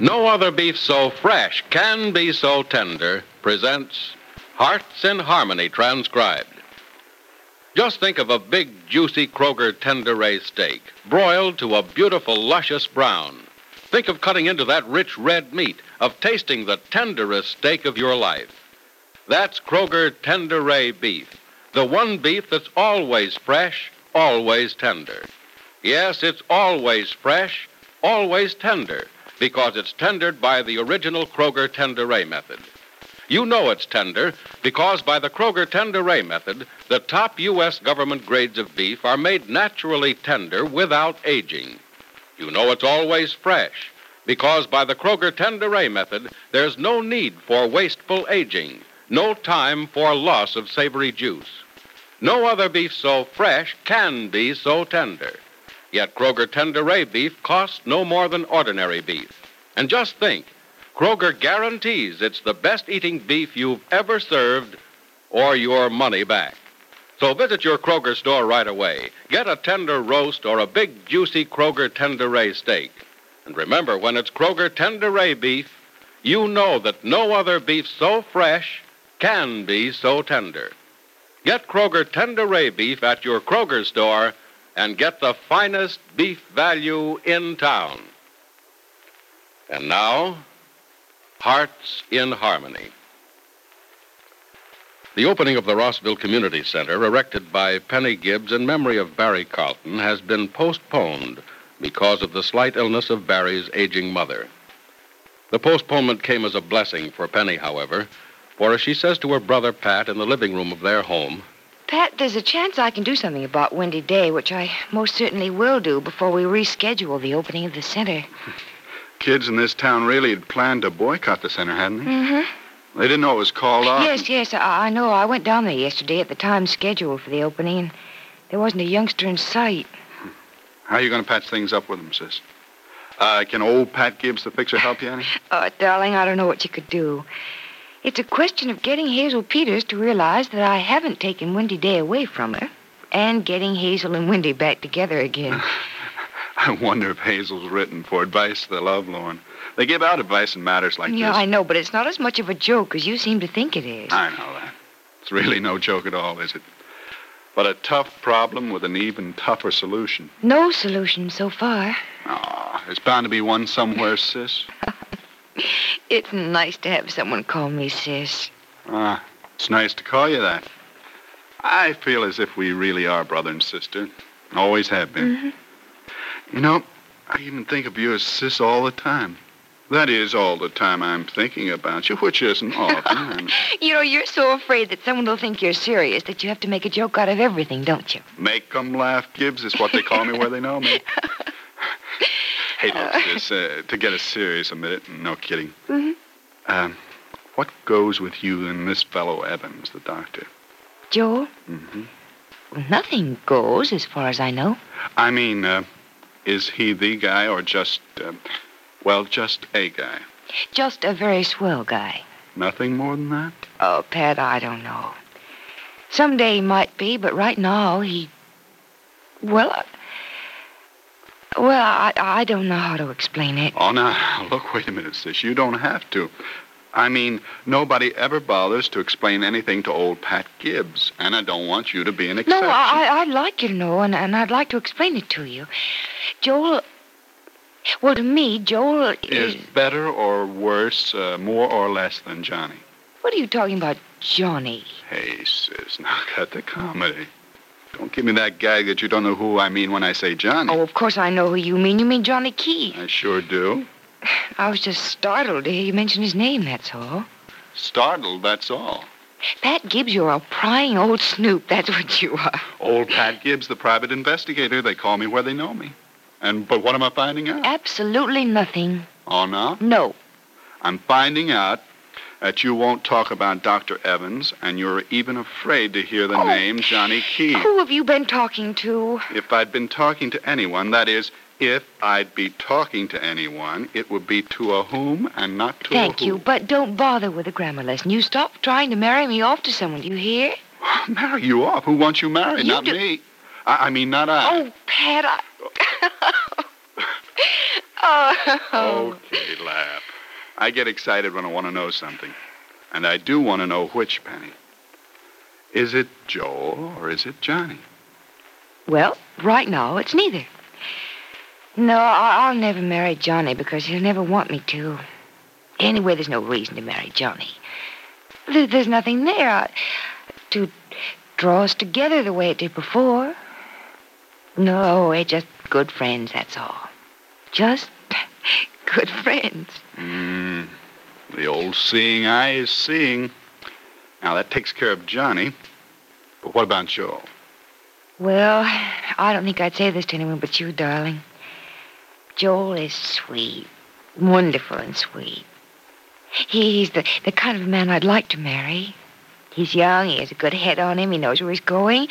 No other beef so fresh can be so tender. Presents Hearts in Harmony transcribed. Just think of a big, juicy Kroger Tenderay steak, broiled to a beautiful, luscious brown. Think of cutting into that rich red meat, of tasting the tenderest steak of your life. That's Kroger Tenderay beef, the one beef that's always fresh, always tender. Yes, it's always fresh, always tender, because it's tendered by the original Kroger Tenderay method. You know it's tender because by the Kroger Tenderay method, the top U.S. government grades of beef are made naturally tender without aging. You know it's always fresh because by the Kroger Tenderay method, there's no need for wasteful aging, no time for loss of savory juice. No other beef so fresh can be so tender. Yet Kroger Tenderay beef costs no more than ordinary beef. And just think, Kroger guarantees it's the best eating beef you've ever served or your money back. So visit your Kroger store right away. Get a tender roast or a big juicy Kroger Tenderay steak. And remember, when it's Kroger Tenderay beef, you know that no other beef so fresh can be so tender. Get Kroger Tenderay beef at your Kroger store and get the finest beef value in town. And now, Hearts in Harmony. The opening of the Rossville Community Center, erected by Penny Gibbs in memory of Barry Carlton, has been postponed because of the slight illness of Barry's aging mother. The postponement came as a blessing for Penny, however, for as she says to her brother Pat in the living room of their home, Pat, there's a chance I can do something about Windy Day, which I most certainly will do before we reschedule the opening of the center. Kids in this town really had planned to boycott the center, hadn't they? Mm-hmm. They didn't know it was called off. Yes, yes, I, I know. I went down there yesterday at the time scheduled for the opening, and there wasn't a youngster in sight. How are you going to patch things up with them, sis? Uh, can old Pat Gibbs, the fixer, help you any? Oh, darling, I don't know what you could do. It's a question of getting Hazel Peters to realize that I haven't taken Windy Day away from her, and getting Hazel and Windy back together again. I wonder if Hazel's written for advice to the lovelorn. They give out advice in matters like yeah, this. Yeah, I know, but it's not as much of a joke as you seem to think it is. I know that. It's really no joke at all, is it? But a tough problem with an even tougher solution. No solution so far. Oh, there's bound to be one somewhere, sis. It's nice to have someone call me sis. Ah, it's nice to call you that. I feel as if we really are brother and sister. Always have been. You know, I even think of you as sis all the time. That is all the time I'm thinking about you, which isn't often. You know, you're so afraid that someone will think you're serious that you have to make a joke out of everything, don't you? Make 'em laugh, Gibbs, is what they call me where they know me. hey, look, sis, uh, to get us serious a minute, no kidding. Mhm. Um, what goes with you and this fellow Evans, the doctor? Joel? hmm Nothing goes, as far as I know. I mean, uh, is he the guy or just, uh, well, just a guy? Just a very swell guy. Nothing more than that? Oh, Pat, I don't know. Someday he might be, but right now he. Well, I- well, I, I don't know how to explain it. Oh, now, look, wait a minute, sis. You don't have to. I mean, nobody ever bothers to explain anything to old Pat Gibbs, and I don't want you to be an No, exception. I, I- I'd like you to know, and, and I'd like to explain it to you. Joel, Well, to me, Joel Is is. better or worse, uh, more or less than Johnny? What are you talking about, Johnny? Hey, sis, now cut the comedy. Don't give me that gag that you don't know who I mean when I say Johnny. Oh, of course I know who you mean. You mean Johnny Key. I sure do. I was just startled to hear you mention his name, that's all. Startled, that's all. Pat Gibbs, you're a prying old snoop. That's what you are. Old Pat Gibbs, the private investigator. They call me where they know me. And but what am I finding out? Absolutely nothing. Oh no, No. I'm finding out that you won't talk about Dr. Evans, and you're even afraid to hear the Oh. name Johnny Key. Who have you been talking to? If I'd been talking to anyone, that is, if I'd be talking to anyone, it would be to a whom and not to Thank a you, but don't bother with the grammar lesson. You stop trying to marry me off to someone, do you hear? Marry you off? Who wants you married? You not do- me. I, I mean, not I. Oh, Pat, I... oh. Okay, laugh. I get excited when I want to know something. And I do want to know which, Penny. Is it Joel or is it Johnny? Well, right now, it's neither. No, I'll never marry Johnny because he'll never want me to. Anyway, there's no reason to marry Johnny. There's nothing there to draw us together the way it did before. No, we're just good friends, that's all. Just good friends. Hmm. The old seeing eye is seeing. Now, that takes care of Johnny. But what about Joel? Well, I don't think I'd say this to anyone but you, darling. Joel is sweet, wonderful and sweet. He's the, the kind of man I'd like to marry. He's young, he has a good head on him, he knows where he's going,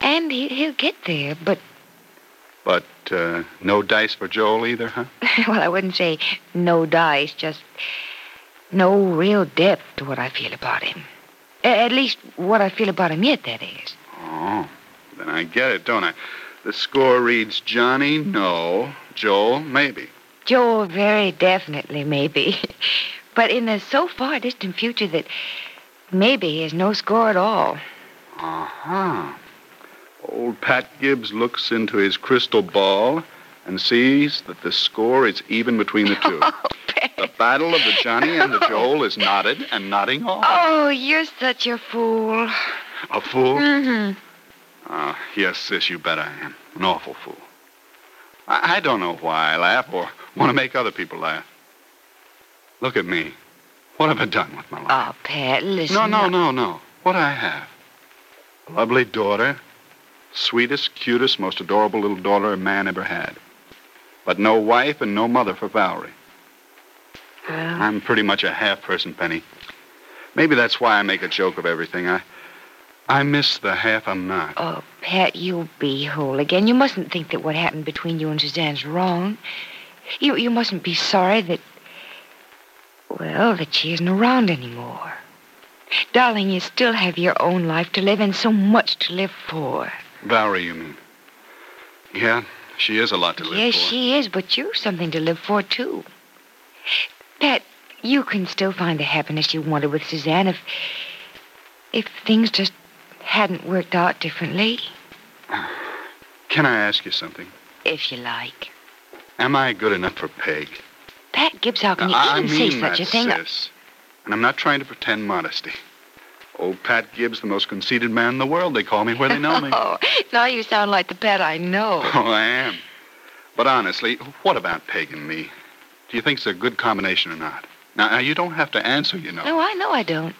and he, he'll get there. But, But uh, no dice for Joel either, huh? well, I wouldn't say no dice, just no real depth to what I feel about him. A- At least what I feel about him yet, that is. Oh, then I get it, don't I? The score reads Johnny, no. Joel, maybe. Joel, very definitely, maybe. but in the so far distant future that maybe is no score at all. Uh-huh. Old Pat Gibbs looks into his crystal ball and sees that the score is even between the two. the battle of the Johnny and the Joel is knotted and knotting off. Oh, you're such a fool. A fool? Mm-hmm. Ah, yes, sis, you bet I am. An awful fool. I, I don't know why I laugh or want to make other people laugh. Look at me. What have I done with my life? Oh, Pat, listen. no, no, I- no, no. What I have. A lovely daughter. Sweetest, cutest, most adorable little daughter a man ever had. But no wife and no mother for Valerie. I'm pretty much a half person, Penny. Maybe that's why I make a joke of everything. I I miss the half I'm not. oh, Pat, you'll be whole again. You mustn't think that what happened between you and Suzanne's wrong. You, you mustn't be sorry that, well, that she isn't around anymore. Darling, you still have your own life to live and so much to live for. Valerie, you mean? Yeah, she is a lot to live yes, for. Yes, she is, but you've something to live for, too. Pat, you can still find the happiness you wanted with Suzanne if. if things just hadn't worked out differently, Can I ask you something? if you like. Am I good enough for Peg? Pat Gibbs, how can you I, I even mean say such that, a thing? sis. And I'm not trying to pretend modesty. Old Pat Gibbs, the most conceited man in the world. They call me where they know me. Oh, now you sound like the Pat I know. Oh, I am. But honestly, what about Peg and me? Do you think it's a good combination or not? Now, now, you don't have to answer, you know. No, I know I don't.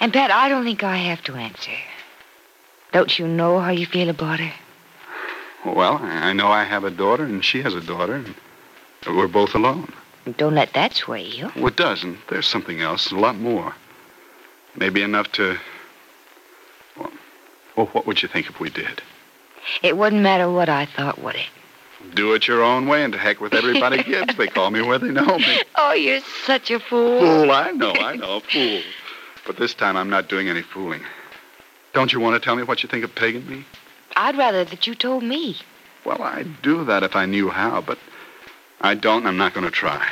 And Pat, I don't think I have to answer. Don't you know how you feel about her? Well, I know I have a daughter, and she has a daughter, and we're both alone. Don't let that sway you. Well, it does, and there's something else, a lot more. Maybe enough to. Well, well, what would you think if we did? It wouldn't matter what I thought, would it? Do it your own way, and to heck with everybody Gibbs. They call me where they know me. Oh, you're such a fool. Fool, I know, I know, a fool. But this time I'm not doing any fooling. Don't you want to tell me what you think of Peg and me? I'd rather that you told me. Well, I'd do that if I knew how, but I don't, and I'm not going to try.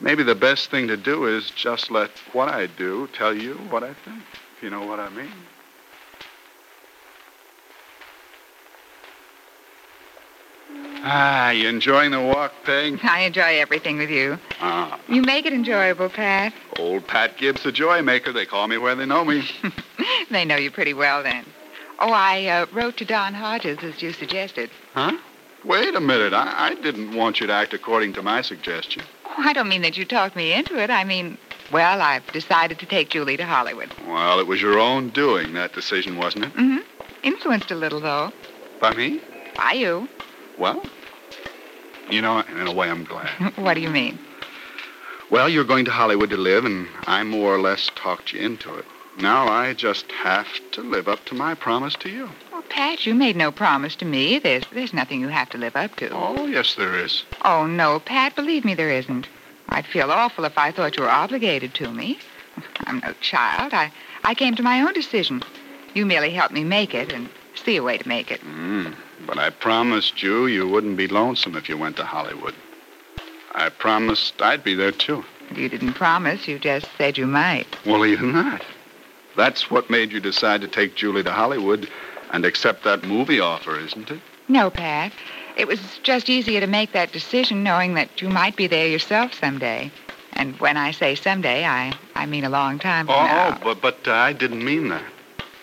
Maybe the best thing to do is just let what I do tell you what I think, if you know what I mean. Ah, you enjoying the walk, Peg? I enjoy everything with you. Ah, You make it enjoyable, Pat. old Pat Gibbs, the joy maker. They call me where they know me. They know you pretty well then. Oh, I uh, wrote to Don Hodges as you suggested. Huh? Wait a minute. I, I didn't want you to act according to my suggestion. Oh, I don't mean that you talked me into it. I mean, well, I've decided to take Julie to Hollywood. Well, it was your own doing, that decision, wasn't it? Mm-hmm. Influenced a little, though. By me? By you. Well, you know, in a way, I'm glad. what do you mean? Well, you're going to Hollywood to live, and I more or less talked you into it. Now I just have to live up to my promise to you. Well, Pat, you made no promise to me. There's there's nothing you have to live up to. Oh, yes, there is. Oh, no, Pat, believe me, there isn't. I'd feel awful if I thought you were obligated to me. I'm no child. I, I came to my own decision. You merely helped me make it and see a way to make it. Mm, but I promised you you wouldn't be lonesome if you went to Hollywood. I promised I'd be there, too. You didn't promise, you just said you might. Well, even that. That's what made you decide to take Julie to Hollywood and accept that movie offer, isn't it? No, Pat. It was just easier to make that decision knowing that you might be there yourself someday. And when I say someday, I, I mean a long time from Oh, now. but, but uh, I didn't mean that.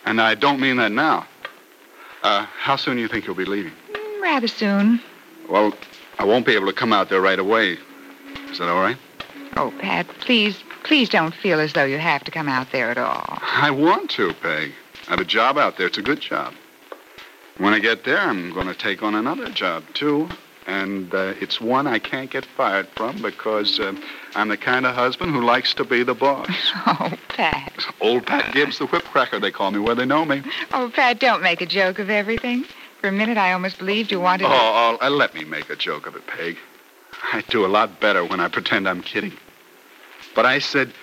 And I don't mean that now. Uh, how soon do you think you'll be leaving? Mm, Rather soon. Well, I won't be able to come out there right away. Is that all right? Oh, Pat, please, please don't feel as though you have to come out there at all. I want to, Peg. I have a job out there. It's a good job. When I get there, I'm going to take on another job, too. And uh, it's one I can't get fired from because uh, I'm the kind of husband who likes to be the boss. Oh, Pat. Old Pat Gibbs, the whip cracker, they call me where they know me. Oh, Pat, don't make a joke of everything. For a minute, I almost believed you wanted Oh, to... oh, uh, let me make a joke of it, Peg. I do a lot better when I pretend I'm kidding. But I said,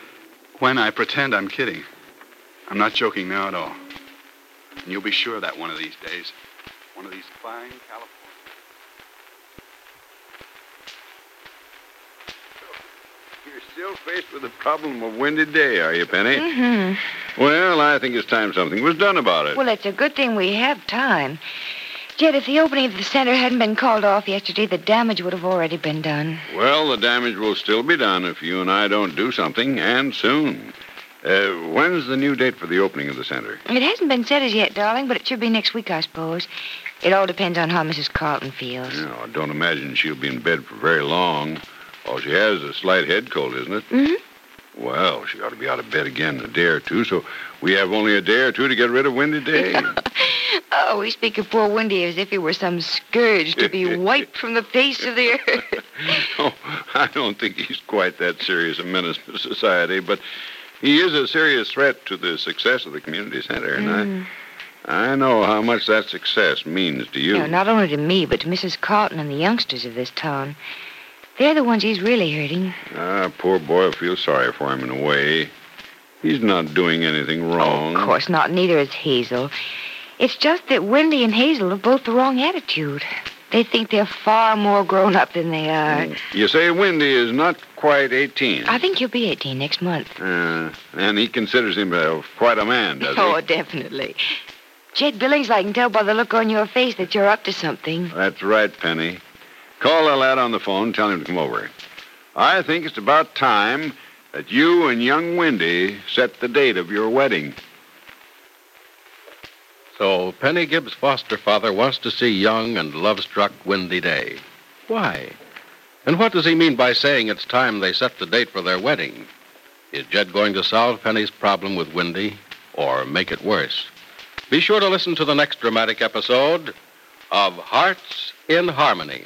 when I pretend I'm kidding. I'm not joking now at all. And you'll be sure of that one of these days. One of these fine California. You're still faced with the problem of windy day, are you, Penny? Mm-hmm. Well, I think it's time something was done about it. Well, it's a good thing we have time. Jed, if the opening of the center hadn't been called off yesterday, the damage would have already been done. Well, the damage will still be done if you and I don't do something, and soon. Uh, when's the new date for the opening of the center? It hasn't been set as yet, darling, but it should be next week, I suppose. It all depends on how Mrs. Carlton feels. No, I don't imagine she'll be in bed for very long. All she has is a slight head cold, isn't it? Mm-hmm. Well, she ought to be out of bed again in a day or two, so we have only a day or two to get rid of Windy Day. Oh, we speak of poor Windy as if he were some scourge to be wiped from the face of the earth. oh, I don't think he's quite that serious a menace to society, but he is a serious threat to the success of the community center, and Mm. I, I know how much that success means to you. No, not only to me, but to Mrs. Carlton and the youngsters of this town. They're the ones he's really hurting. Ah, poor boy, I feel sorry for him in a way. He's not doing anything wrong. Oh, of course not. Neither is Hazel. It's just that Wendy and Hazel have both the wrong attitude. They think they're far more grown up than they are. You say Wendy is not quite 18. I think he'll be 18 next month. Uh, and he considers himself quite a man, does oh, he? Oh, definitely. Jed Billings, I can tell by the look on your face that you're up to something. That's right, Penny. Call the lad on the phone. Tell him to come over. I think it's about time that you and young Windy set the date of your wedding. So Penny Gibbs' foster father wants to see young and love-struck Windy Day. Why? And what does he mean by saying it's time they set the date for their wedding? Is Jed going to solve Penny's problem with Windy or make it worse? Be sure to listen to the next dramatic episode of Hearts in Harmony.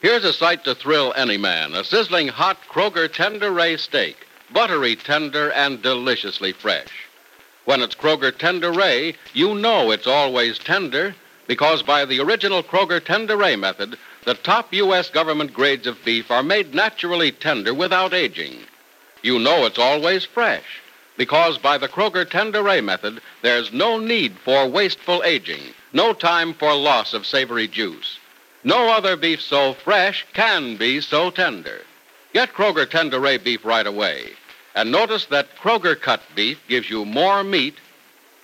Here's a sight to thrill any man a sizzling hot Kroger Tenderay steak, buttery tender and deliciously fresh. When it's Kroger Tenderay, you know it's always tender because by the original Kroger Tenderay method, the top U.S. government grades of beef are made naturally tender without aging. You know it's always fresh because by the Kroger Tenderay method, there's no need for wasteful aging, no time for loss of savory juice. No other beef so fresh can be so tender. Get Kroger Tenderay beef right away. And notice that Kroger cut beef gives you more meat,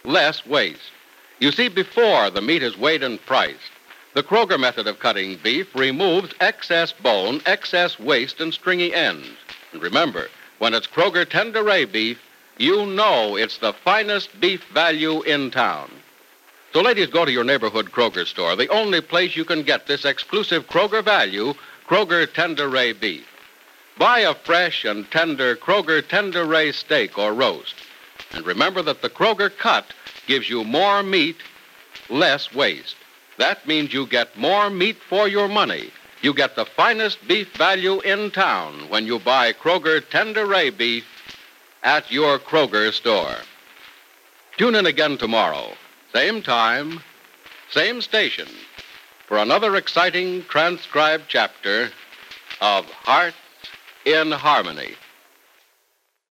less waste. You see, before the meat is weighed and priced, The Kroger method of cutting beef removes excess bone, excess waste, and stringy ends. And remember, when it's Kroger Tenderay beef, you know it's the finest beef value in town. So, ladies, go to your neighborhood Kroger store, the only place you can get this exclusive Kroger value, Kroger Tenderay beef. Buy a fresh and tender Kroger Tenderay steak or roast. And remember that the Kroger cut gives you more meat, less waste. That means you get more meat for your money. You get the finest beef value in town when you buy Kroger Tenderay beef at your Kroger store. Tune in again tomorrow, same time, same station, for another exciting transcribed chapter of Hearts in Harmony.